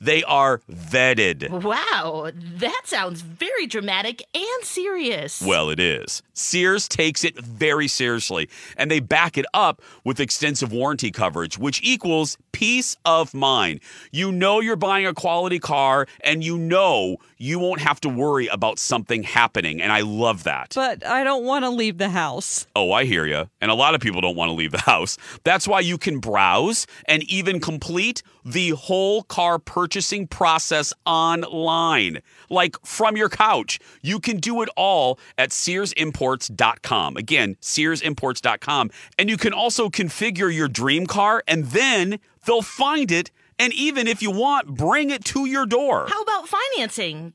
they are vetted. Wow, that sounds very dramatic and serious. Well, it is. Sears takes it very seriously, and they back it up with extensive warranty coverage, which equals peace of mind. You know you're buying a quality car, and you know you won't have to worry about something happening, and I love that. But I don't want to leave the house. Oh, I hear you. And a lot of people don't want to leave the house. That's why you can browse and even complete the whole car purchasing process online, like from your couch. You can do it all at SearsImports.com. Again, SearsImports.com. And you can also configure your dream car, and then they'll find it. And even if you want, bring it to your door. How about financing?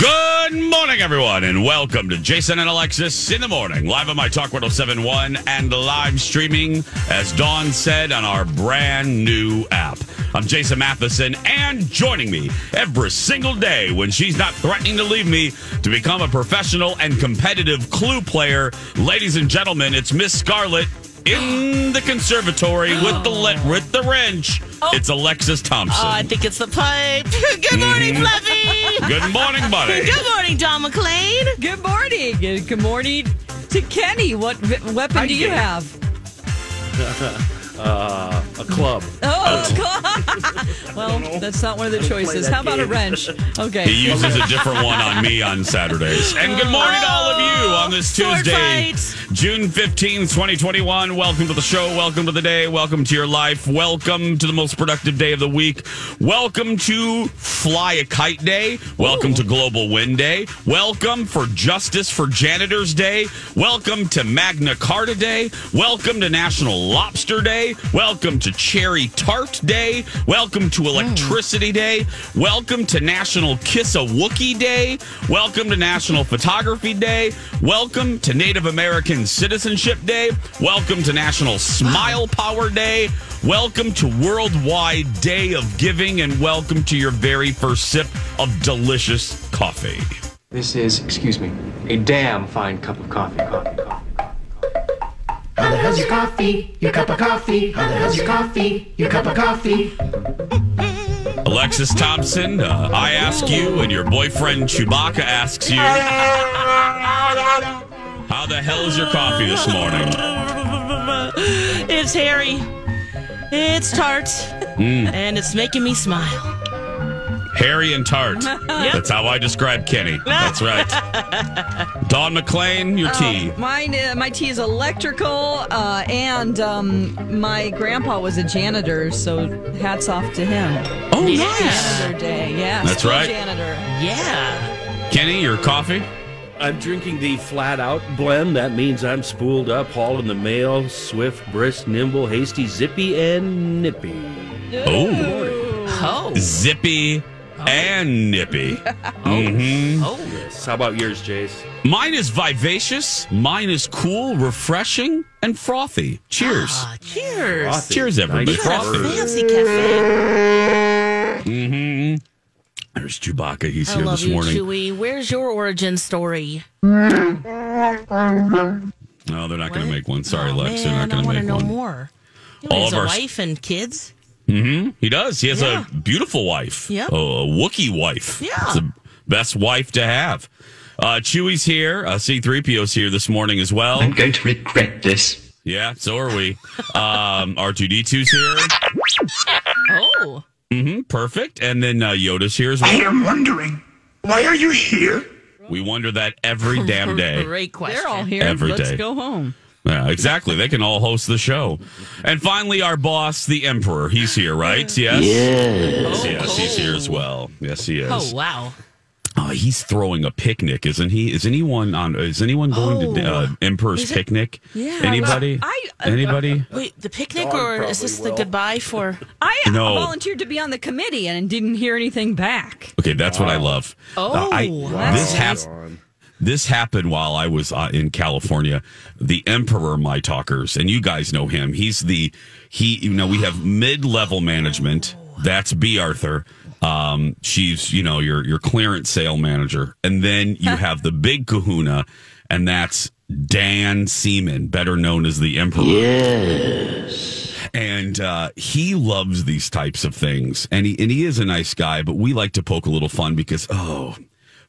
Good morning, everyone, and welcome to Jason and Alexis in the morning, live on my Talk 1071 and live streaming, as Dawn said, on our brand new app. I'm Jason Matheson, and joining me every single day when she's not threatening to leave me to become a professional and competitive clue player, ladies and gentlemen, it's Miss Scarlett in the conservatory with the le- with the wrench. Oh. It's Alexis Thompson. Oh, I think it's the pipe. Good morning, mm-hmm. Fluffy. Good morning, buddy. Good morning, Don McLean. Good morning. Good good morning to Kenny. What v- weapon do you Kenny. have? Uh, a club. Oh, well, that's not one of the choices. How about a wrench? Okay. He uses a different one on me on Saturdays. And good morning to all of you on this Tuesday. June 15th, 2021. Welcome to the show. Welcome to the day. Welcome to your life. Welcome to the most productive day of the week. Welcome to Fly a Kite Day. Welcome to Global Wind Day. Welcome for Justice for Janitors Day. Welcome to Magna Carta Day. Welcome to National Lobster Day. Welcome to Cherry Tart Day. Welcome to hmm. Electricity Day. Welcome to National Kiss a Wookie Day. Welcome to National Photography Day. Welcome to Native American Citizenship Day. Welcome to National Smile Power Day. Welcome to Worldwide Day of Giving, and welcome to your very first sip of delicious coffee. This is, excuse me, a damn fine cup of coffee. Coffee, coffee, coffee. How the hell's your coffee? Your cup of coffee? How the hell's your coffee? Your cup of coffee? Alexis Thompson, uh, I ask you, and your boyfriend Chewbacca asks you, how the hell is your coffee this morning? It's hairy, It's tart. Mm. And it's making me smile. Harry and tart. That's how I describe Kenny. That's right. Don McClain, your tea. Mine, uh, my tea is electrical, uh, and um, my grandpa was a janitor, so hats off to him. Oh, Janitor day, yeah. That's right. Janitor. Yeah. Kenny, your coffee? I'm drinking the flat out blend. That means I'm spooled up, hauling the mail, swift, brisk, nimble, hasty, zippy, and nippy. Oh, Oh. zippy and nippy. hmm Oh. Yes. How about yours, Jace? Mine is vivacious. Mine is cool, refreshing, and frothy. Cheers. Ah, cheers. Frothy. Cheers, everybody. Nice Got a fancy cafe. Mm-hmm. There's Chewbacca. He's I here love this you, morning. Chewy. Where's your origin story? No, they're not going to make one. Sorry, oh, Lex. They're not going I to want to make know one. more. He All of our- wife and kids. Hmm He does. He has Yeah. a beautiful wife. Yeah. A, a Wookiee wife. Yeah. It's the best wife to have. Uh, Chewy's here. Uh, C3PO's here this morning as well. I'm going to regret this. Yeah, so are we. Um, R2D2's here. Oh. hmm perfect. And then uh, Yoda's here as well. I am wondering, why are you here? We wonder that every damn day. Great question. They're all here. Every Let's day. go home. Yeah, exactly. They can all host the show. And finally, our boss, the Emperor. He's here, right? Yes. Yes. Yes, he's here as well. Yes, he is. Oh, wow. Oh, he's throwing a picnic, isn't he? Is anyone on? Is anyone going to Oh. uh, Emperor's it- picnic? Yeah, Anybody? I- uh, Anybody? Wait, the picnic, Dawn or is this probably the goodbye for? I No. volunteered to be on the committee and didn't hear anything back. Okay, that's what I love. Oh, Uh, I, wow. this hap- Dawn. This happened while I was uh, in California. The Emperor, my talkers, and you guys know him. He's the he. You know, we have mid-level management. That's B. Arthur. Um, she's you know your your clearance sale manager, and then you have the big Kahuna, and that's Dan Seeman, better known as the Emperor. Yes. and uh, he loves these types of things, and he and he is a nice guy. But we like to poke a little fun because oh,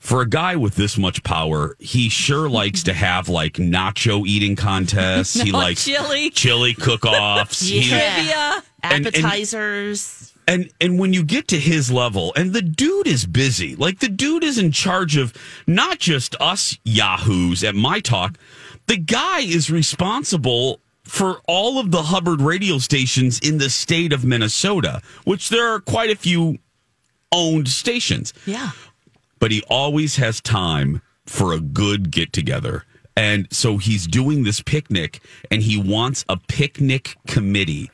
for a guy with this much power, he sure likes to have like nacho eating contests. he likes chili. chili cook-offs. He- Yeah. Trivia. And- and- appetizers. and and when you get to his level and the dude is busy like the dude is in charge of not just us yahoos at my talk the guy is responsible for all of the hubbard radio stations in the state of minnesota which there are quite a few owned stations yeah. But he always has time for a good get together. And so he's doing this picnic and he wants a picnic committee,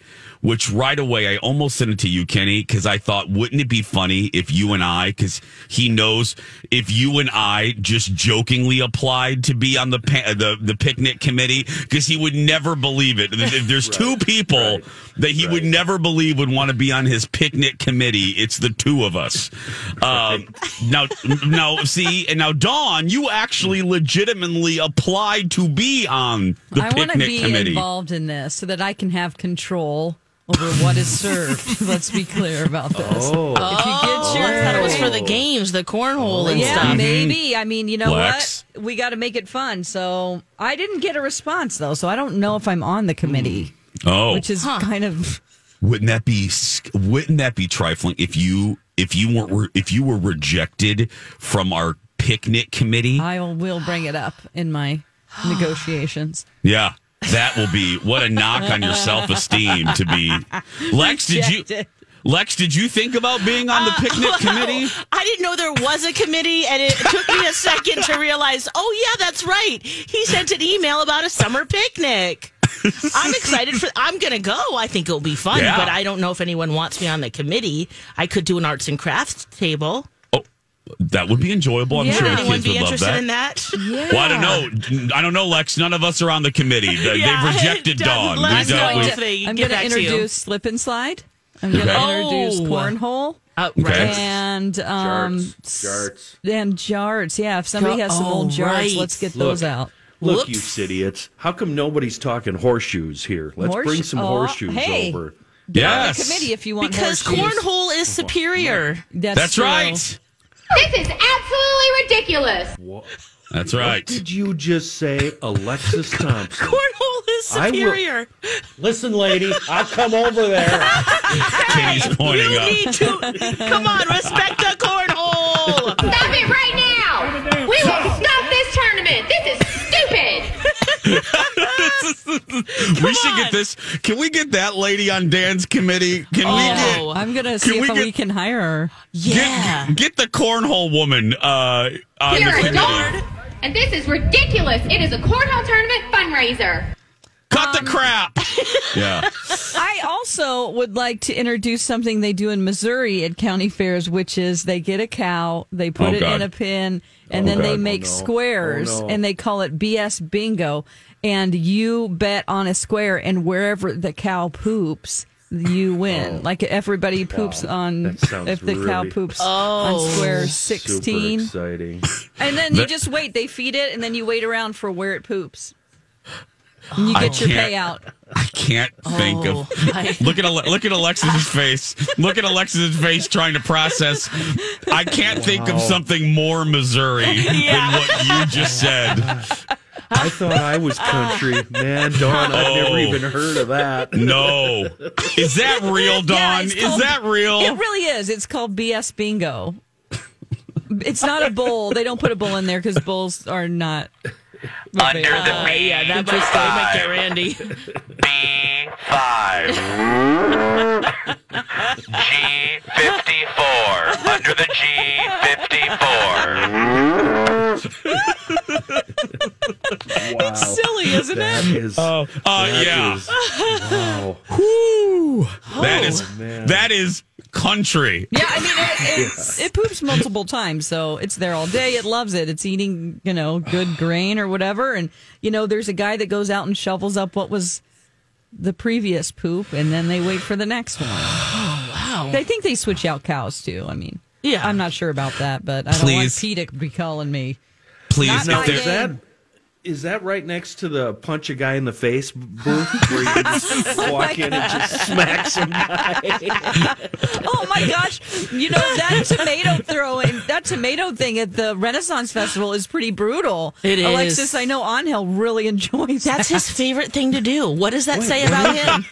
which right away I almost sent it to you, Kenny, because I thought, wouldn't it be funny if you and I, because he knows if you and I just jokingly applied to be on the pa- the, the picnic committee, because he would never believe it. If There's two people that he would never believe would want to be on his picnic committee. It's the two of us. Um, now, now, see, and now, Dawn, you actually legitimately applied to be on the I want to picnic be committee. involved in this so that I can have control over what is served. Let's be clear about this. Oh. If you get oh. your I thought it was for the oh. games, the cornhole oh. and yeah, stuff. maybe. I mean, you know Lex. what? We got to make it fun. So I didn't get a response though, so I don't know if I'm on the committee, mm. oh, which is kind of wouldn't that be wouldn't that be trifling if you if you weren't if you were rejected from our picnic committee? I will will bring it up in my negotiations. Yeah. That will be what a knock on your self esteem to be. Lex, did you Lex, did you think about being on the uh, picnic Well, committee? I didn't know there was a committee, and it took me a second to realize. Oh yeah, that's right. He sent an email about a summer picnic. I'm excited for. I'm gonna go. I think it'll be fun, Yeah. but I don't know if anyone wants me on the committee. I could do an arts and crafts table. That would be enjoyable. I'm Yeah. sure Would the anyone kids be would love interested that. in that? Yeah. Well, I don't know. I don't know, Lex. None of us are on the committee. They, Yeah. They've rejected Don't Dawn. let We don't- know we- I'm going to back to you. introduce slip and slide. I'm going to Okay. introduce Oh. cornhole Oh, Okay. and um, Jarts. Jarts. and jarts. Yeah, if somebody has some Oh, old jarts, right. let's get Look. those out. Look, Whoops. you idiots. How come nobody's talking horseshoes here? Let's Horse- bring some oh, horseshoes hey. over. Yes. The committee, if you want Because horseshoes. cornhole is superior. That's, That's right. This is absolutely ridiculous. What? That's right. Did you just say Alexis Thompson? Cornhole is I will- superior. Listen, lady, I'll come over there. Katie's pointing you up. need to come on, respect the cornhole. Stop it right now. We will stop this tournament. This is stupid. we should get this. Can we get that lady on Dan's committee? Can we get Oh, I'm going to see Can if we we, can hire her. yeah. get, get the cornhole woman uh, on You're the a committee? dog, and this is ridiculous. It is a cornhole tournament fundraiser. Cut the crap. yeah. I also would like to introduce something they do in Missouri at county fairs, which is they get a cow, they put Oh, it God. in a pin, and Oh, then they make Oh, no. squares, Oh, no. and they call it BS bingo. And you bet on a square, and wherever the cow poops, you oh. win. Like everybody poops on if the cow poops Oh. on square Super sixteen, exciting. and then you just wait. They feed it, and then you wait around for where it poops. And you I get your payout. I can't think Oh, of. I- Look at Ale- look at Alexis's face. Look at Alexis's face trying to process. I can't think of something more Missouri than what you just said. I thought I was country. Man, Dawn, I've never even heard of that. No, is that real, Dawn? Yeah, it's is that real? It really is. It's called BS Bingo. It's not a bull. They don't put a bull in there because bulls are not. Under the Uh, yeah, that might, that might get Randy. B5. G54. Under the G54. Wow. Silly, isn't That it? is. Uh, that yeah. is- wow. Whew. That is Oh, man. that is country. Yeah, I mean, it, it, it poops multiple times, so it's there all day. It loves it. It's eating, you know, good grain or whatever. And, you know, there's a guy that goes out and shovels up what was the previous poop, and then they wait for the next one. Oh, wow. They think they switch out cows, too. I mean, Yeah. I'm not sure about that, but I don't want Please. Pete to be calling me. Please, Not if my there- Is that is that right next to the punch a guy in the face booth where you can oh just walk in and just smack some guy? Oh my gosh! You know that tomato throwing, that tomato thing at the Renaissance Festival is pretty brutal. It is. Alexis, I know Angel really enjoys That's that. his favorite thing to do. What does that say about him?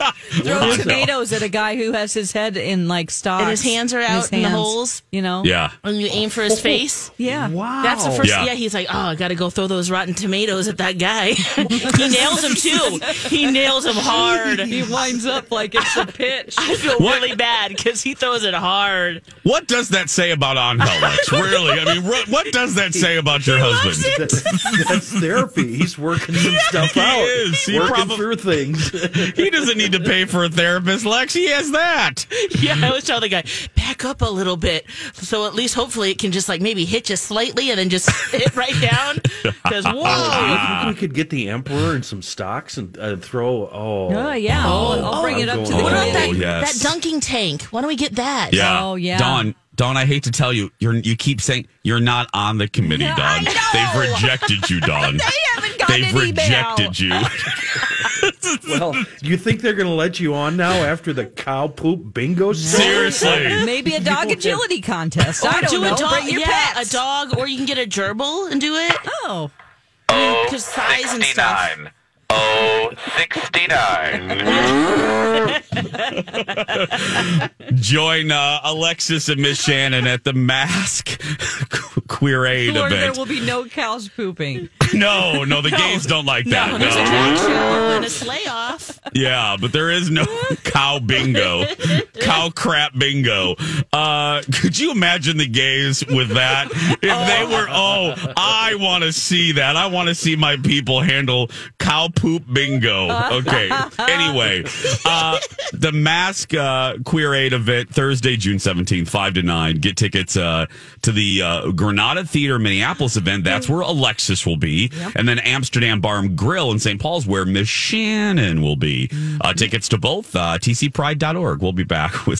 throw tomatoes at a guy who has his head in like stocks And his hands are out his in the holes? You know? yeah. And you aim for his oh, oh. face? Yeah. Wow. That's the first. Yeah. Yeah. he's like, oh, I got to go throw those rotten tomatoes at that guy. he nails him too. He nails him hard. He winds up like it's a pitch. I feel What? really bad because he throws it hard. What does that say about Angel, Really? I mean, what, what does that say about your husband? That's, that's therapy. He's working some stuff He out. is. He working probably- through things. He doesn't need to pay for a therapist, Lex. He has that. Yeah, I always tell the guy, back up a little bit. So at least hopefully it can just like maybe hit you slightly and then just hit right down. Because, whoa. I think we could get the emperor and some stocks and uh, throw. Oh, Oh yeah, I'll, I'll bring it up to the What about that, Oh, yes. that dunking tank? Why don't we get that? Yeah. Oh, yeah. Dawn, Dawn, I hate to tell you, you're you keep saying you're not on the committee, Yeah, Dawn. I know. They've rejected you, Don. They haven't gotten They've an rejected email. you. Well, you think they're going to let you on now after the cow poop bingo? song? Seriously. Maybe a dog agility contest. I don't do know. a dog. Bring your yeah, pets. a dog, or you can get a gerbil and do it. Oh, Stuff. 69. Oh, 69. Join uh, Alexis and Miss Shannon at the Mask Queer Aid or there will be no cows pooping. No, no, the gays don't like that. No, there's a no. drag show and a sleigh off. Yeah, but there is no cow bingo, cow crap bingo. Uh, could you imagine the gays with that? If they were, oh, I want to see that. I want to see my people handle cow poop bingo. Okay. Anyway, uh, the Mask uh, Queer Aid event Thursday, June seventeenth, five to nine. Get tickets uh, to the uh, Granada Theater Minneapolis event. That's where Alexis will be, and then Amsterdam Bar and Grill in St. Paul's where Miss Shannon will be. Uh, tickets to both uh, tcpride.org. We'll be back with.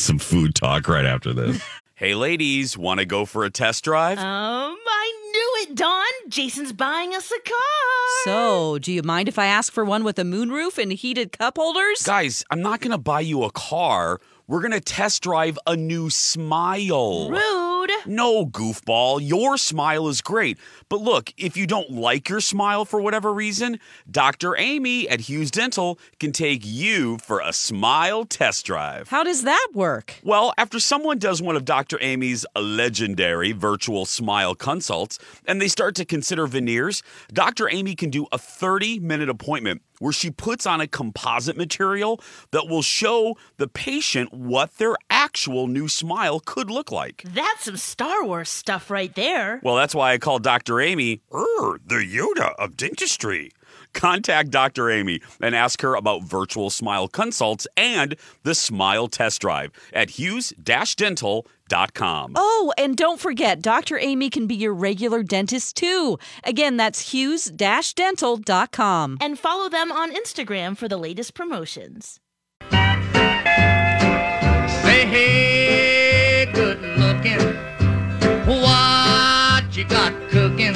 Some food talk right after this. hey, ladies, want to go for a test drive? Um, I knew it, Don. Jason's buying us a car. So, do you mind if I ask for one with a moonroof and heated cup holders? Guys, I'm not going to buy you a car. We're going to test drive a new smile. Rude. No, goofball. Your smile is great. But look, if you don't like your smile for whatever reason, Dr. Amy at Hughes Dental can take you for a smile test drive. How does that work? Well, after someone does one of Dr. Amy's legendary virtual smile consults and they start to consider veneers, Dr. Amy can do a 30 minute appointment where she puts on a composite material that will show the patient what their actual new smile could look like. That's some Star Wars stuff right there. Well, that's why I call Dr. Amy er, the Yoda of dentistry. Contact Dr. Amy and ask her about virtual smile consults and the smile test drive at hughes-dental.com. Oh, and don't forget, Dr. Amy can be your regular dentist too. Again, that's hughes-dental.com. And follow them on Instagram for the latest promotions. Say hey, good looking. What you got cooking?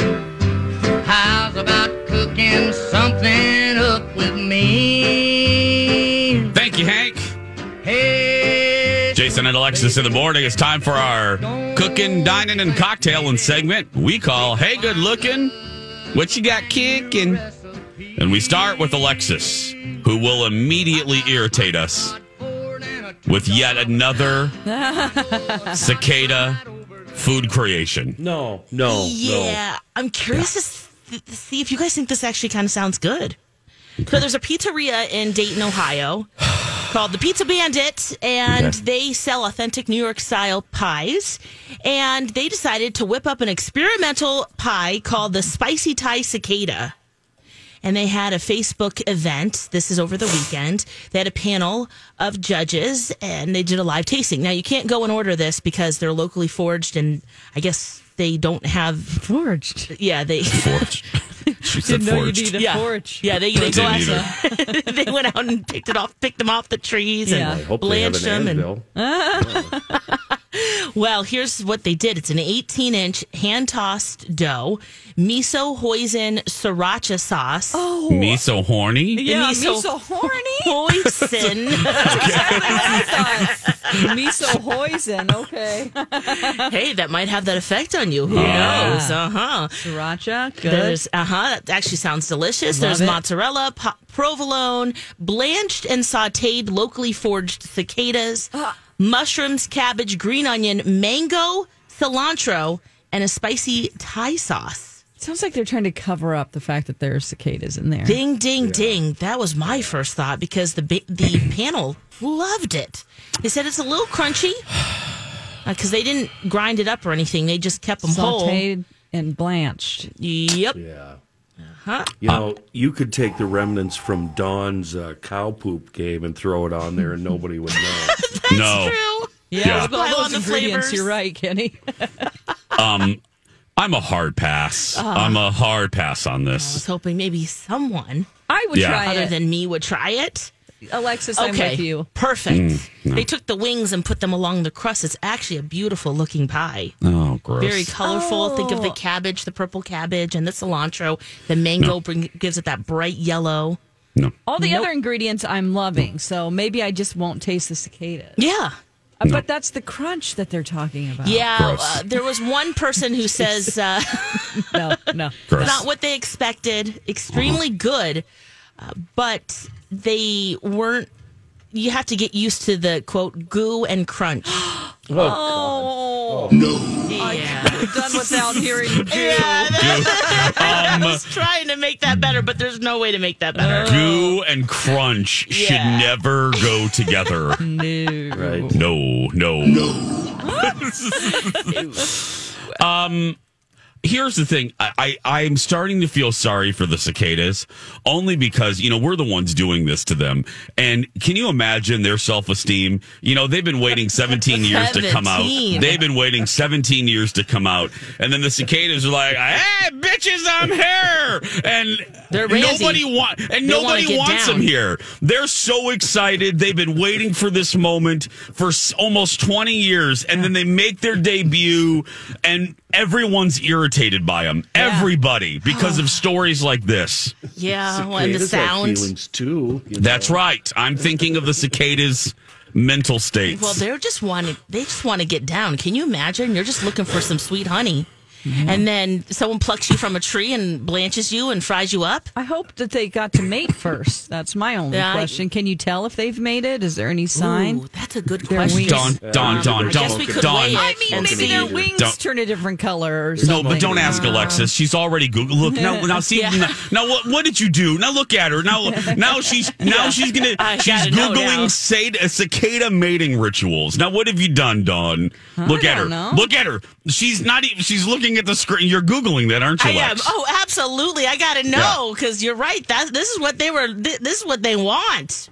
How's about cooking something up with me? Thank you, Hank. Hey, Jason and Alexis in the morning. It's time for our cooking, dining, and cocktailing segment we call Hey Good Looking. What you got kicking? And we start with Alexis, who will immediately irritate us with yet another cicada food creation. No, no, Yeah, I'm curious to s- to see if you guys think this actually kind of sounds good. So there's a pizzeria in Dayton, Ohio, called the Pizza Bandit, and Okay. they sell authentic New York style pies. And they decided to whip up an experimental pie called the Spicy Thai Cicada. And they had a Facebook event. This is over the weekend. They had a panel of judges and they did a live tasting. Now, you can't go and order this because they're locally forged and I guess they don't have. Forged? Yeah, they. Forged. She said Didn't know you forged. need a yeah. forge. Yeah, they, they I go out. they went out and picked it off, picked them off the trees, Yeah. and I hope they have blanched an them. anvil. And well, here's what they did. It's an 18 inch hand tossed dough, miso hoisin sriracha sauce. Oh, Me so horny? yeah, miso- miso horny. Hoisin. miso hoisin. Okay. hey, that might have that effect on you. Who Yeah. knows? Uh huh. Sriracha. Good. There's uh huh. That actually sounds delicious. Love There's it. mozzarella, po- provolone, blanched and sautéed locally forged cicadas, Ah. Mushrooms, cabbage, green onion, mango, cilantro, and a spicy Thai sauce. Sounds like they're trying to cover up the fact that there are cicadas in there. Ding, ding, ding. That was my first thought because the the panel loved it. They said it's a little crunchy because they didn't grind it up or anything. They just kept them whole. Sauteed and blanched. Yep. Yeah. Huh? You know, you could take the remnants from Dawn's uh, cow poop game and throw it on there, and nobody would know. no. Yeah, Yeah. with all Pile on those the ingredients, flavors. you're right, Kenny. Um, I'm a hard pass. Uh. I'm a hard pass on this. I was hoping maybe someone I would Yeah. try other it. than me would try it. Alexis, I'm okay, with you. perfect. Mm, no. They took the wings and put them along the crust. It's actually a beautiful looking pie. Oh, gross. Very colorful. Think of the Oh. cabbage, the purple cabbage, and the cilantro. The mango bring, gives it that bright yellow. No. All the Nope. other ingredients I'm loving, so maybe I just won't taste the cicada. Yeah. Uh, But that's the crunch that they're talking about. Yeah, uh, there was one person who says uh, No, no. Gross. not what they expected. Extremely good, uh, but they weren't. You have to get used to the quote goo and crunch. Oh, No. yeah. done without hearing Jew. Yeah, I Um, was trying to make that better, but there's no way to make that better. Goo and crunch should never go together. No. Right? No, no. um here's the thing. I, I I'm starting to feel sorry for the cicadas only because, you know, we're the ones doing this to them. And can you imagine their self esteem? You know, they've been waiting 17 years to come out. They've been waiting 17 years to come out. And then the cicadas are like, hey, bitches, I'm here. And They're nobody want and They nobody wants down. them here. They're so excited. They've been waiting for this moment for almost 20 years, and then they make their debut, and everyone's irritated by them. Everybody, because of stories like this. Yeah, well, and the Cicadas have sound. feelings too. you know. That's right. I'm thinking of the cicadas' mental states. Well, they're just wanting. They just want to get down. Can you imagine? You're just looking for some sweet honey, and then someone plucks you from a tree and blanches you and fries you up. I hope that they got to mate first. That's my only Yeah, I- question. Can you tell if they've mated? Is there any sign? Ooh, that's a good Their question. I guess we could Dawn. I mean, maybe their wings Don't- turn a different color or No, but don't ask Uh, Alexis. She's already Google. Look now. Now see. Yeah. Now, now what? What did you do? Now look at her. Now, now she's now she's gonna. I she's gotta know now. googling cicada, cicada mating rituals. Now what have you done, Dawn? Look at her. don't know. Look at her. She's not even. She's looking at the screen. You're googling that, aren't you, I am. Oh, absolutely. I got to know because you're right. That this is what they were. thi- This is what they want.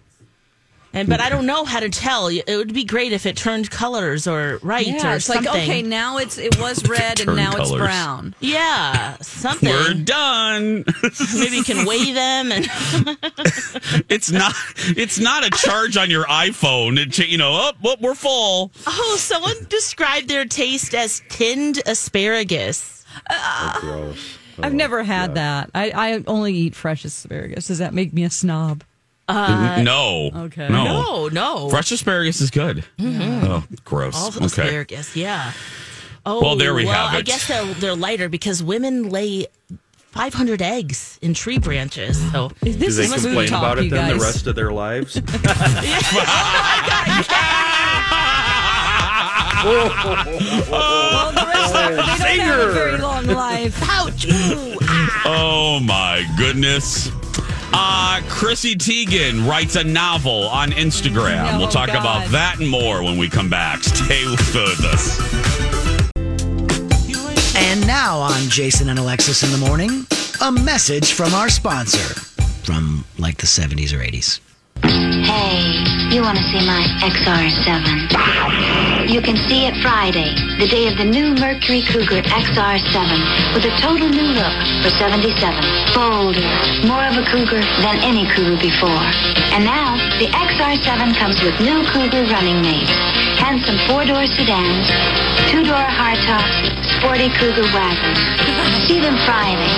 And but I don't know how to tell. It would be great if it turned colors or right Yeah, or it's something. like okay, now it's it was red and Turn now it's brown. Yeah, something. We're done. Maybe you can weigh them and it's not. It's not a charge on your iPhone. It, you know. Oh, well, we're full. oh, someone described their taste as tinned asparagus. Uh, oh, gross. I've never oh, had that. I, I only eat fresh asparagus. Does that make me a snob? No. okay. No. No, no, Fresh asparagus is good. Oh, gross. all okay. asparagus. Yeah. Oh, Well, there we well, have it. I guess they're they're lighter because women lay 500 eggs in tree branches. So is This Do they is food complain talk, about it you then the rest of their lives? well, the rest of they don't have a very long life. ouch! Ooh, ah. Oh my goodness. Uh, Chrissy Teigen writes a novel on Instagram. Oh, we'll talk God. about that and more when we come back. Stay with us. And now on Jason and Alexis in the morning, a message from our sponsor from like the 70s or 80s. Hey, you want to see my XR7? You can see it Friday, the day of the new Mercury Cougar XR7, with a total new look for 77. Bolder, more of a Cougar than any Cougar before. And now, the XR7 comes with new Cougar running mates, handsome four-door sedans, two-door hardtops, sporty Cougar wagons. See them Friday,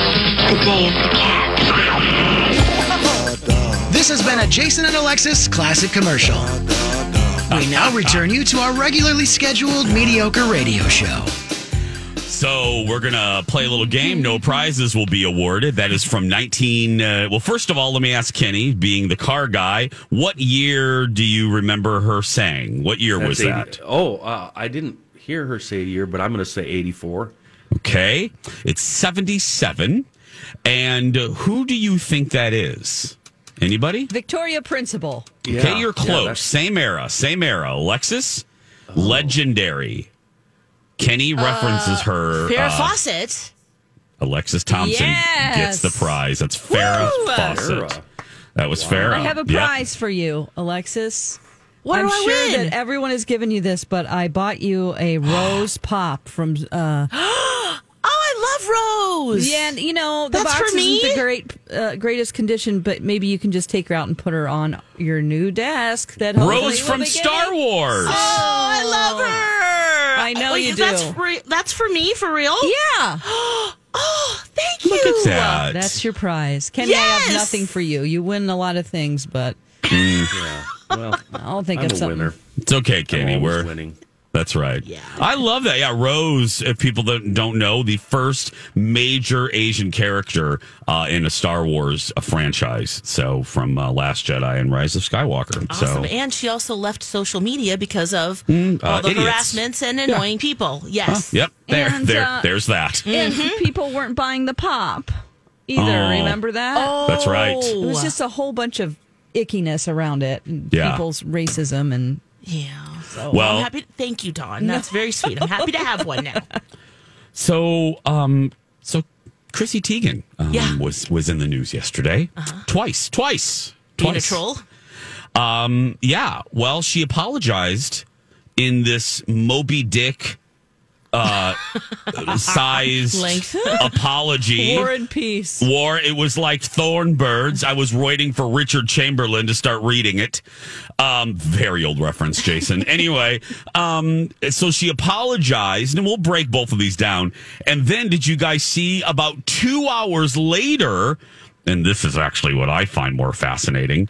the day of the cat. This has been a Jason and Alexis classic commercial. We now return you to our regularly scheduled mediocre radio show. So we're gonna play a little game. No prizes will be awarded. That is from 19. Uh, well, first of all, let me ask Kenny, being the car guy, what year do you remember her saying? What year was 80 that? Oh, uh, I didn't hear her say a year, but I'm going to say 84. Okay, it's 77. And uh, who do you think that is? Anybody? Victoria Principal. okay, you're close. that's- same era, same era. Alexis, legendary. Kenny references her. Farrah uh, Fawcett. Alexis Thompson Yes. gets the prize. That's Farrah Woo! Fawcett. Farrah. That was Farrah. I have a Yep. prize for you, Alexis. What I'm do I sure win? that everyone has given you this, but I bought you a rose pop from. Uh, oh, I love Rose. yeah, and, you know the That's box for me? isn't the great uh, greatest condition, but maybe you can just take her out and put her on your new desk. That hopefully Rose will from be Star getting- Wars. Oh, I love her. I know Wait, you That's do. for, that's for me, for real? Yeah, Oh, thank you. Look at that. that's your prize. Kenny, I Yes! have nothing for you. You win a lot of things, but Yeah. Well, I'll think I'm of a something. winner. It's okay, I'm always We're winning. That's right. Yeah. I love that. Yeah, Rose, if people that don't know, the first major Asian character uh, in a Star Wars uh, franchise. So from uh, Last Jedi and Rise of Skywalker. Awesome. So And she also left social media because of uh, all the idiots. harassments and annoying people. Yes. Yep, there, And, there, uh, there's that. And Mm-hmm. people weren't buying the pop either. Oh. Remember that? Oh. That's right. It was just a whole bunch of ickiness around it, and Yeah. people's racism, and Yeah. So Well- I'm happy. thank you, Dawn. That's very sweet. I'm happy to have one now. So, um, so Chrissy Teigen um, Yeah. Uh-huh. was was in the news yesterday, twice, twice, Being twice. a troll. Um, yeah. Well, she apologized in this Moby Dick uh, size Length. apology. War and Peace. War. It was like Thornbirds. I was waiting for Richard Chamberlain to start reading it. Um, very old reference, Jason. anyway, um, so she apologized, and we'll break both of these down. And then, did you guys see about two hours later? And this is actually what I find more fascinating.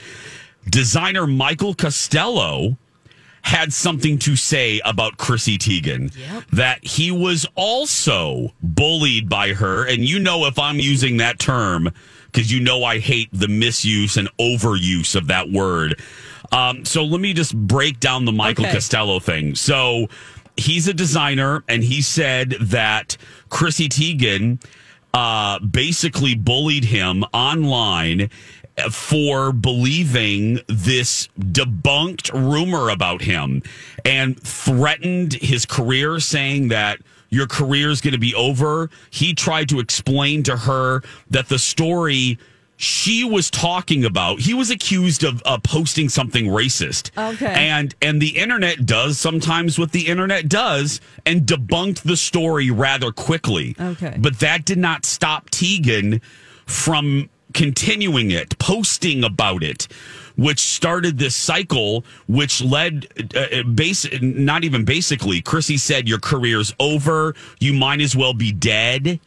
Designer Michael Costello had something to say about Chrissy Teigen. That he was also bullied by her. And you know, if I'm using that term, because you know I hate the misuse and overuse of that word. Um, so let me just break down the Michael Okay. Costello thing. So he's a designer, and he said that Chrissy Teigen uh, basically bullied him online for believing this debunked rumor about him and threatened his career, saying that your career is going to be over. He tried to explain to her that the story she was talking about, he was accused of uh, posting something racist. Okay. And and the internet does sometimes what the internet does and debunked the story rather quickly. Okay. But that did not stop Teigen from continuing it, posting about it, which started this cycle, which led, uh, base, not even basically, Chrissy said, Your career's over. You might as well be dead.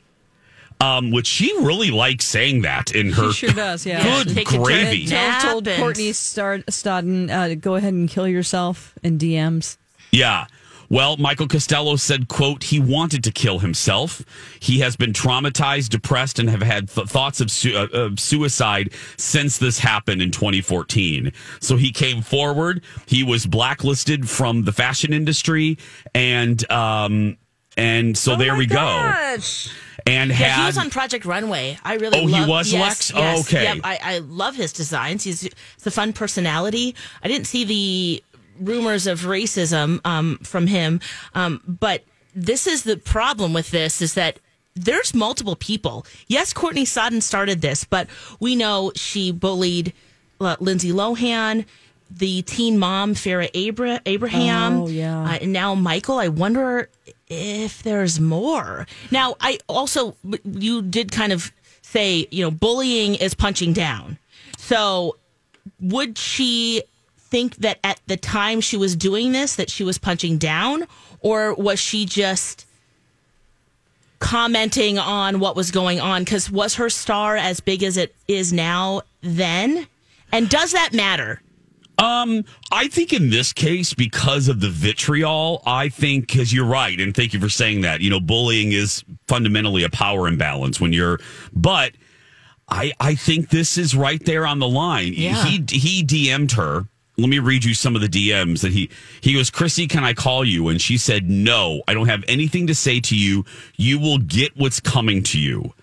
Um, which she really likes saying that in her. she sure does. Yeah, Good Take gravy. trip. Told, told Courtney Stodden, uh, "Go ahead and kill yourself" in DMs. Yeah. Well, Michael Costello said, quote, he wanted to kill himself. He has been traumatized, depressed, and have had th- thoughts of, su- uh, of suicide since this happened in 2014. So he came forward. He was blacklisted from the fashion industry. And, um, and so there we go. And Yeah, had. he was on Project Runway. I really. Oh, he love, was, yes, Lex? Oh, yes. okay. Yep, I, I love his designs. He's, he's a fun personality. I didn't see the rumors of racism um, from him, um, but this is the problem with this: is that there's multiple people. Yes, Courtney Stodden started this, but we know she bullied uh, Lindsay Lohan. The teen mom Farrah Abra- Abraham, Oh, yeah. uh, and now Michael. I wonder if there's more. Now, I also you did kind of say, you know, bullying is punching down. So, would she think that at the time she was doing this that she was punching down or was she just commenting on what was going on cuz was her star as big as it is now then? And does that matter? Um, I think in this case, because of the vitriol, I think because you're right, and thank you for saying that. You know, bullying is fundamentally a power imbalance when you're, but I I think this is right there on the line. Yeah. He he DM'd her. Let me read you some of the DMs that he he goes, Chrissy, can I call you? And she said, No, I don't have anything to say to you. You will get what's coming to you.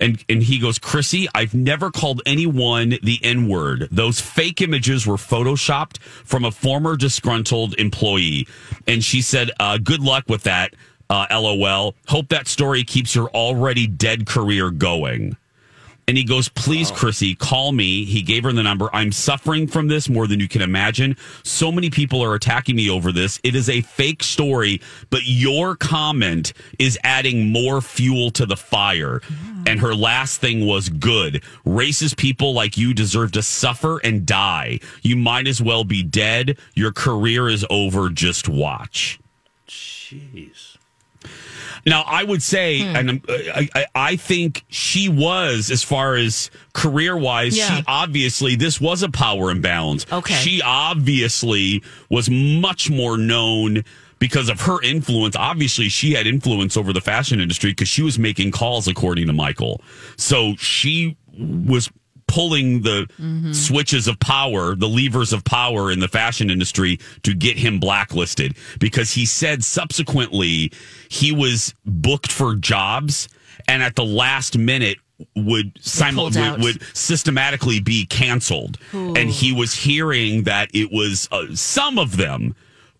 And and he goes, Chrissy, I've never called anyone the N word. Those fake images were photoshopped from a former disgruntled employee. And she said, uh, good luck with that. Uh, LOL. Hope that story keeps your already dead career going. And he goes, please, Chrissy, call me. He gave her the number. I'm suffering from this more than you can imagine. So many people are attacking me over this. It is a fake story, but your comment is adding more fuel to the fire. And her last thing was good. Racist people like you deserve to suffer and die. You might as well be dead. Your career is over. Just watch. Jeez. Now, I would say, hmm. and I'm- I, I, I think she was, as far as career wise, Yeah. she obviously, this was a power imbalance. Okay. She obviously was much more known because of her influence. Obviously, she had influence over the fashion industry because she was making calls, according to Michael. So she was pulling the switches of power, the levers of power in the fashion industry to get him blacklisted because he said subsequently he was booked for jobs and at the last minute would simul- would, would systematically be canceled Ooh. and he was hearing that it was uh, some of them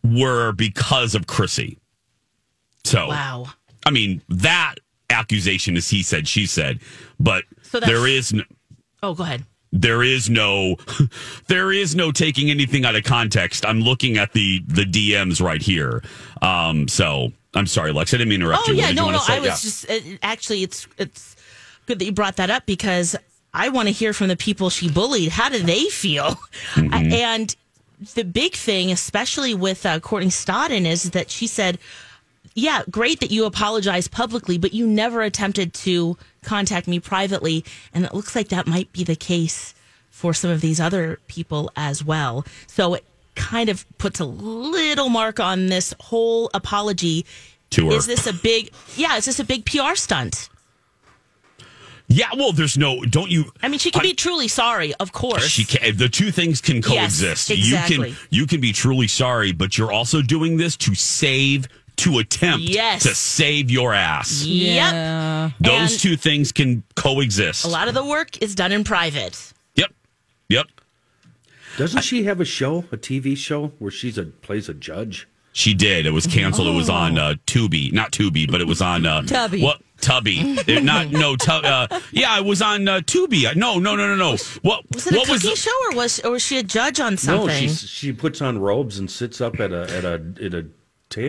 were because of Chrissy. So Wow. I mean that accusation is he said she said, but So there is no, Oh, go ahead. there is no there is no taking anything out of context. I'm looking at the the DMs right here. Um so I'm sorry, Lex. I didn't mean to interrupt Oh you. Yeah, no, you no. say? I was Yeah. just it, actually, it's it's good that you brought that up because I want to hear from the people she bullied. How do they feel? Mm-hmm. I- and the big thing, especially with uh, Courtney Stodden, is that she said, "Yeah, great that you apologized publicly, but you never attempted to contact me privately." And it looks like that might be the case for some of these other people as well. So it kind of puts a little mark on this whole apology. To. Is this a big? Yeah, is this a big PR stunt? Yeah, well, there's no don't you I mean, she can be truly sorry, of course. She can, the two things can Yes, coexist. exactly. You can you can be truly sorry, but you're also doing this to save to attempt Yes. to save your ass. Yep. Those And two things can coexist. A lot of the work is done in private. Yep. Yep. Doesn't she have a show, a TV show, where she's a plays a judge? She did. It was canceled. It was on Oh. uh, Tubi, not Tubi, but it was on uh, Tubby. What Tubby? It- not no. Tu- uh, yeah, it was on uh, Tubi. No, no, no, no, no. What Was it a what was the- show, or was or was she a judge on something? No, something? she's, she puts on robes and sits up at a at a at a table.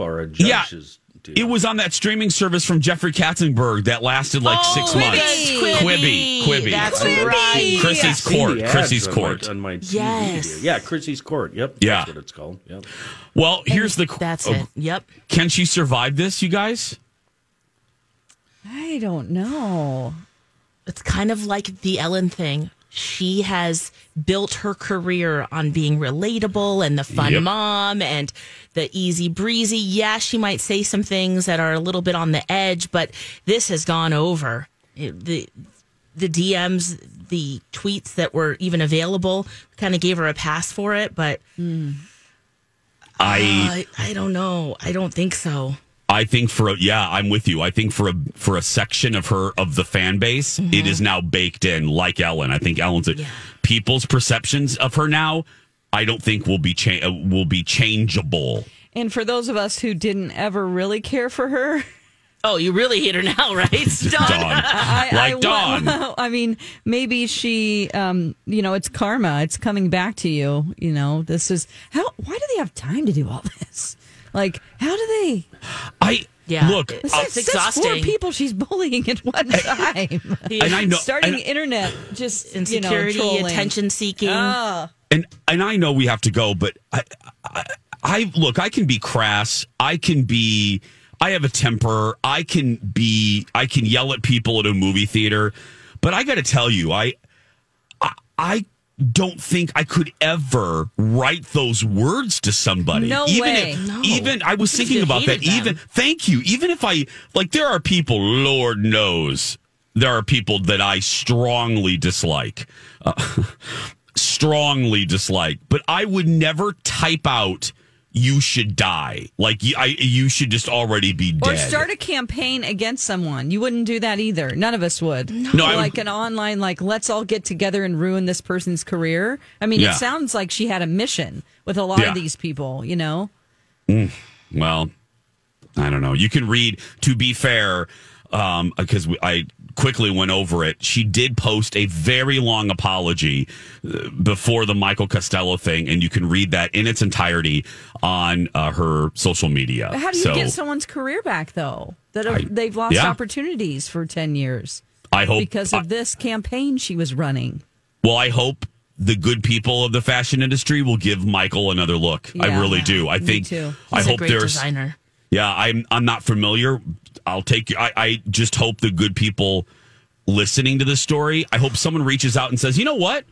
Or a Yeah, judge's it was on that streaming service from Jeffrey Katzenberg that lasted like Oh, six Quibi. months. Quibi. Quibi, That's right. Chrissy's I've seen Court. the Chrissy's on Court. My, on my TV Yes. here. Yeah, Chrissy's Court. Yep. Yeah. That's what it's called. Yep. Well, here's the. That's oh, it. Yep. Can she survive this, you guys? I don't know. It's kind of like the Ellen thing. She has built her career on being relatable and the fun Yep. mom and the easy breezy. Yeah, she might say some things that are a little bit on the edge, but this has gone over. It- the the DMs, the tweets that were even available, kind of gave her a pass for it, but I I I don't know. I don't think so. I think for a, yeah, I'm with you. I think for a for a section of her of the fan base, Mm-hmm. it is now baked in like Ellen. I think Ellen's a, people's perceptions of her now. I don't think will be cha- uh, will be changeable. And for those of us who didn't ever really care for her, Oh, you really hate her now, right? Dawn. I, Like I, Dawn. well, I mean, maybe she, um, you know, it's karma. It's coming back to you. You know, this is how. Why do they have time to do all this? Like, how do they? I Yeah, look. it- This I- is four exhausting. people she's bullying at one time. And I know- starting and- internet just Insecurity, you know, attention seeking. Ah. and and I know we have to go, but I, I, I look. I can be crass. I can be. I have a temper. I can be. I can yell at people at a movie theater. But I got to tell you, I, I, I don't think I could ever write those words to somebody. No even way. If, No. Even I was thinking about that. them? Even thank you. Even if I like, there are people. Lord knows there are people that I strongly dislike. Uh, strongly dislike, but I would never type out. You should die. Like you, I, you should just already be dead. Or start a campaign against someone. You wouldn't do that either. None of us would. No, I like would- an online, like let's all get together and ruin this person's career. I mean, Yeah. it sounds like she had a mission with a lot Yeah. of these people. You know, Mm, well, I don't know. You can read. To be fair, um, because we- I quickly went over it. She did post a very long apology uh, before the Michael Costello thing, and you can read that in its entirety on uh, her social media. how do you so get someone's career back though? That I- they've lost yeah. opportunities for ten years I hope because of this campaign she was running. Well, I hope the good people of the fashion industry will give Michael another look. I Yeah. really do. I Me think. too. I He's a hope great there's. designer. Yeah, I'm. I'm not familiar. I'll take. You. I, I just hope the good people listening to this story. I hope someone reaches out and says, you know what?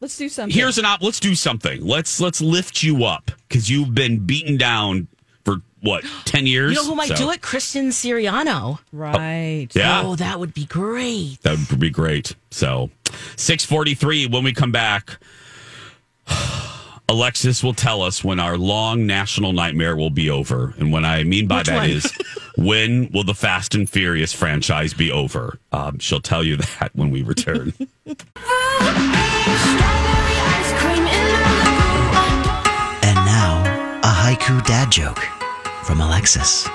Let's do something. Here's an op. Let's do something. Let's let's lift you up because you've been beaten down for what ten years. You know who might So, do it? Christian Siriano. Right. Yeah. Oh, that would be great. That would be great. So, six forty three. When we come back, Alexis will tell us when our long national nightmare will be over, and what I mean by Which that one? is, when will the Fast and Furious franchise be over? Um, she'll tell you that when we return. And now, a haiku dad joke from Alexis.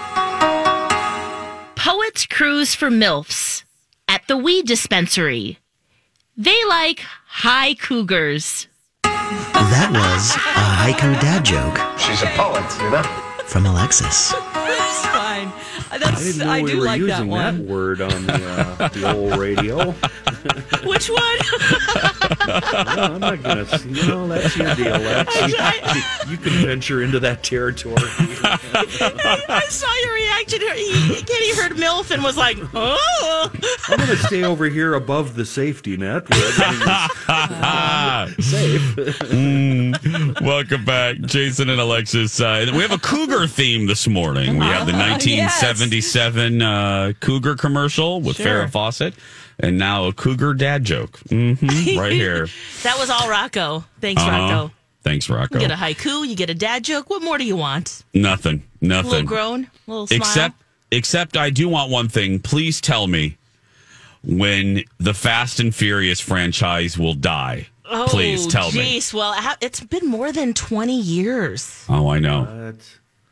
Poets cruise for MILFs at the weed dispensary. They like high cougars. That was a haiku dad joke She's a poet, you know? from Alexis. That's. I didn't know I, we do were like using that, one. word on the, uh, the old radio. Which one? No, I'm not gonna. You know, that's your deal. Lex. You, you can venture into that territory. I saw your reaction. He, Kenny heard MILF and was like, oh. I'm gonna stay over here above the safety net where safe. Mm, welcome back, Jason and Alexis. Uh, we have a Cougar theme this morning. We have the 1977 uh, Cougar commercial with Sure. Farrah Fawcett, and now a Cougar dad joke. hmm right here. That was all Rocco. Thanks, Uh-huh. Rocco. Thanks, Rocco. You get a haiku, you get a dad joke. What more do you want? Nothing. A little Nothing. groan, a little smile. Except, except, I do want one thing. Please tell me when the Fast and Furious franchise will die. oh, Please tell me. geez. Well, it's been more than 20 years Oh, I know.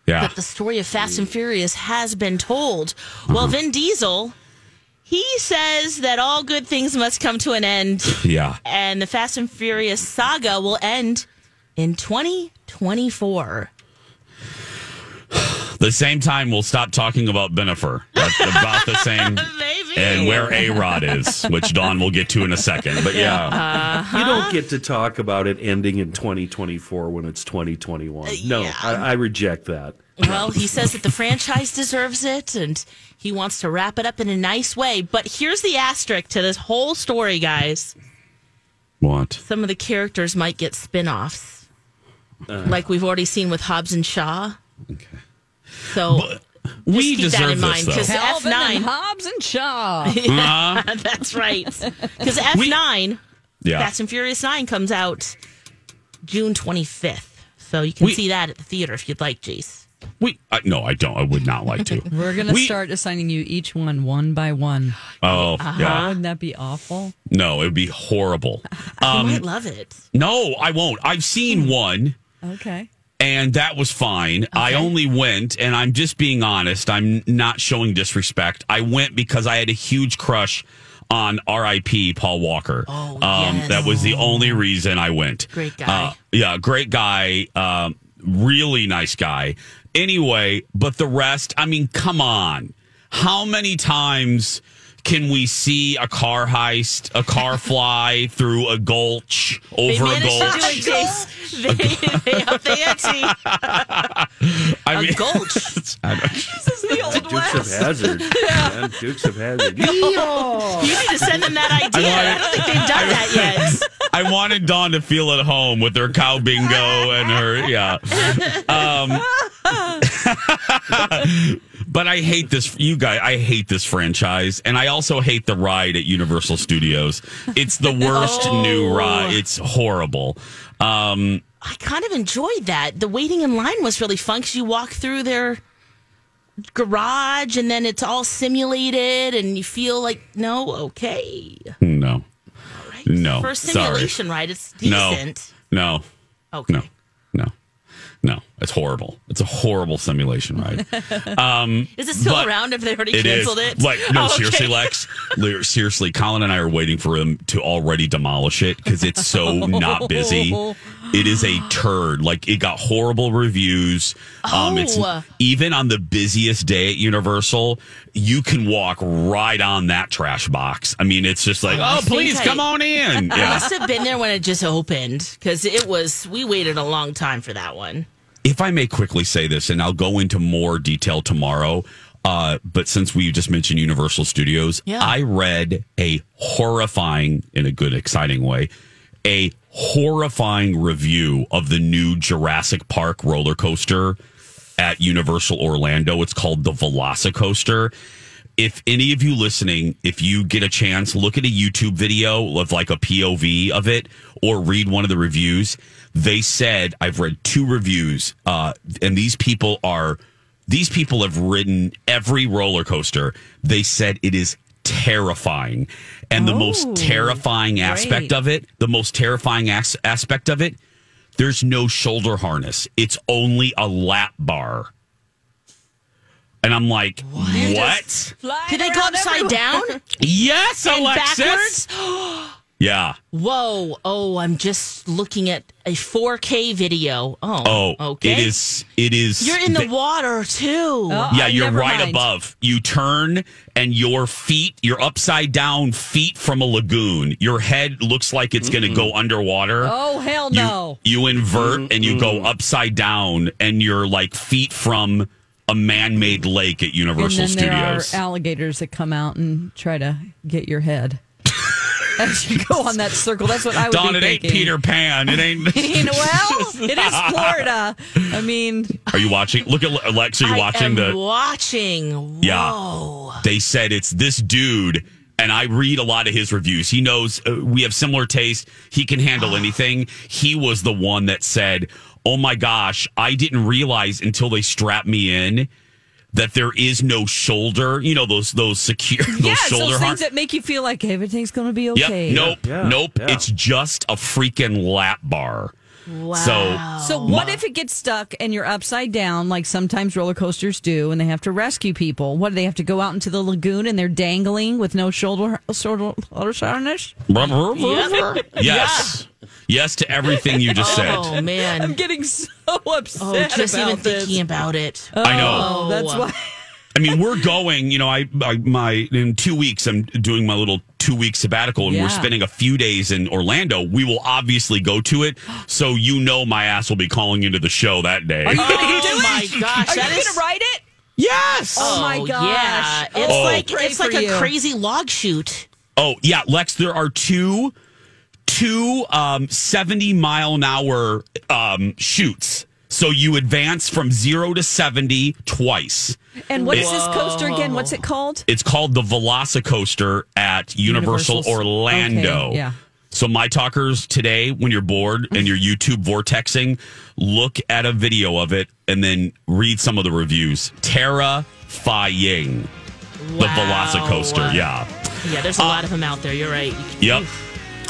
Yeah. that the story of Fast and Furious has been told. Well, Uh-huh. Vin Diesel, he says that all good things must come to an end, Yeah. and the Fast and Furious saga will end in 2024. The same time, we'll stop talking about Bennifer. That's about the same. And where A Rod is, which Dawn will get to in a second. But yeah. Uh-huh. You don't get to talk about it ending in 2024 when it's 2021. Uh, no, I, I reject that. Well, he says that the franchise deserves it and he wants to wrap it up in a nice way. But here's the asterisk to this whole story, guys. What? Some of the characters might get spin offs, uh. like we've already seen with Hobbs and Shaw. Okay. So we just keep that in mind because though. Calvin F9. Hobbs and Shaw. Yeah, that's right. Because F9, Yeah. Fast and Furious 9 comes out June 25th. So you can We- see that at the theater if you'd like, Jace. We, I, no, I don't. I would not like to. We're gonna We- start assigning you each one one by one. Oh, Uh-huh. yeah. Wouldn't that be awful? No, it would be horrible. you Um, might love it. no, I won't. I've seen one. Okay. And that was fine. I only went, and I'm just being honest. I'm not showing disrespect. I went because I had a huge crush on R.I.P. Paul Walker. Oh, um, yes. That was the only reason I went. Great guy. Uh, yeah, great guy. Um, really nice guy. Anyway, but the rest, I mean, come on. How many times can we see a car heist, a car fly through a gulch, They over a managed to do gulch? They, they up the ante. I a mean, gulch. I don't- This is the old Just Dukes of Hazzard. Man, Dukes of Hazzard. You need to send them that idea. I, don't think they've done that yet. I wanted Dawn to feel at home with her cow bingo and her yeah. Um, but I hate this. You guys, I hate this franchise, and I also hate the ride at Universal Studios. It's the worst Oh. new ride. It's horrible. Um, I kind of enjoyed that. The waiting in line was really fun because you walk through their garage and then it's all simulated and you feel like, no, okay. no, no, For a Oh, sorry. simulation ride, it's No, decent. no, Okay. no, no. It's horrible. It's a horrible simulation ride. Um, Is it still around if they already It is. canceled it? Like, no, Oh, okay. seriously, Lex. Seriously, Colin and I are waiting for him to already demolish it because it's so not busy. It is a turd. Like, it got horrible reviews. Um, it's Oh. even on the busiest day at Universal, you can walk right on that trash box. I mean, it's just like, oh, please I- come on in. I Yeah. must have been there when it just opened because it was, we waited a long time for that one. if I may quickly say this, and I'll go into more detail tomorrow, uh, but since we just mentioned Universal Studios, Yeah. I read a horrifying, in a good, exciting way, a horrifying review of the new Jurassic Park roller coaster at Universal Orlando. It's called the Velocicoaster. If any of you listening, if you get a chance, look at a YouTube video of like a POV of it or read one of the reviews. They said, I've read two reviews, uh, and these people are, these people have ridden every roller coaster. They said it is terrifying. And the most Oh, terrifying aspect great. of it, the most terrifying as- aspect of it, there's no shoulder harness. It's only a lap bar. And I'm like, what? Did they go upside down? Yes, and Alexis. backwards? Yeah. Whoa. Oh, I'm just looking at a 4K video. Oh, Oh, okay. it is. It is. You're in the th- water too. Oh, yeah, you're right above. You turn and your feet, you're upside down feet from a lagoon. Your head looks like it's going to go underwater. Oh hell no! You, invert and you go upside down, and you're like feet from a man-made lake at Universal and then Studios. there are alligators that come out and try to get your head as you go on that circle. That's what I would Don, be it ain't. Peter Pan. It ain't. Well, it is Florida. I mean, Are you watching? Look at Alexa. Are you I watching am the? watching. Yeah. They said it's this dude, and I read a lot of his reviews. He knows uh, we have similar taste. He can handle anything. He was the one that said, "Oh my gosh, I didn't realize until they strapped me in." That there is no shoulder, you know those those secure those yeah, it's shoulder those har- things that make you feel like everything's going to be Yep. okay. Nope. Yeah, nope. yeah. It's just a freaking lap bar. Wow. So So what if it gets stuck and you're upside down, like sometimes roller coasters do, and they have to rescue people? What do they have to go out into the lagoon and they're dangling with no shoulder shoulder, shoulder harness? Yep. yes, yes to everything you just oh, said. Oh man. I'm getting so upset. Oh, just about even this. thinking about it. I know. Oh, that's why. I mean, we're going. You know, I, I my in two weeks I'm doing my little two week sabbatical, and Yeah. we're spending a few days in Orlando. We will obviously go to it, so you know my ass will be calling into the show that day. Are you going to Oh, do my it? gosh, Are you is- going to write it? yes. Oh, oh my gosh. Yeah, it's Oh. like Pray it's like a you. crazy log chute. Oh yeah, Lex. There are two two um, seventy mile an hour um, shoots. So you advance from zero to seventy twice. And what is this coaster again? What's it called? It's called the Velocicoaster at Universal Universal's- Orlando. okay, yeah. So my talkers today, when you're bored and you're YouTube vortexing, look at a video of it and then read some of the reviews. Terrifying. The Velocicoaster, yeah. Yeah, there's a lot of them out there. You're right. Yep.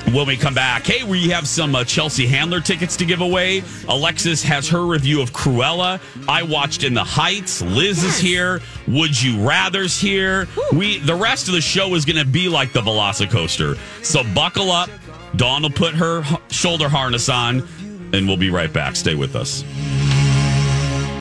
When we come back, hey, we have some uh, Chelsea Handler tickets to give away. Alexis has her review of Cruella. I watched In the Heights. Liz is here. Would you rather's here? We the rest of the show is going to be like the Velocicoaster. So buckle up. Dawn will put her shoulder harness on, and we'll be right back. Stay with us.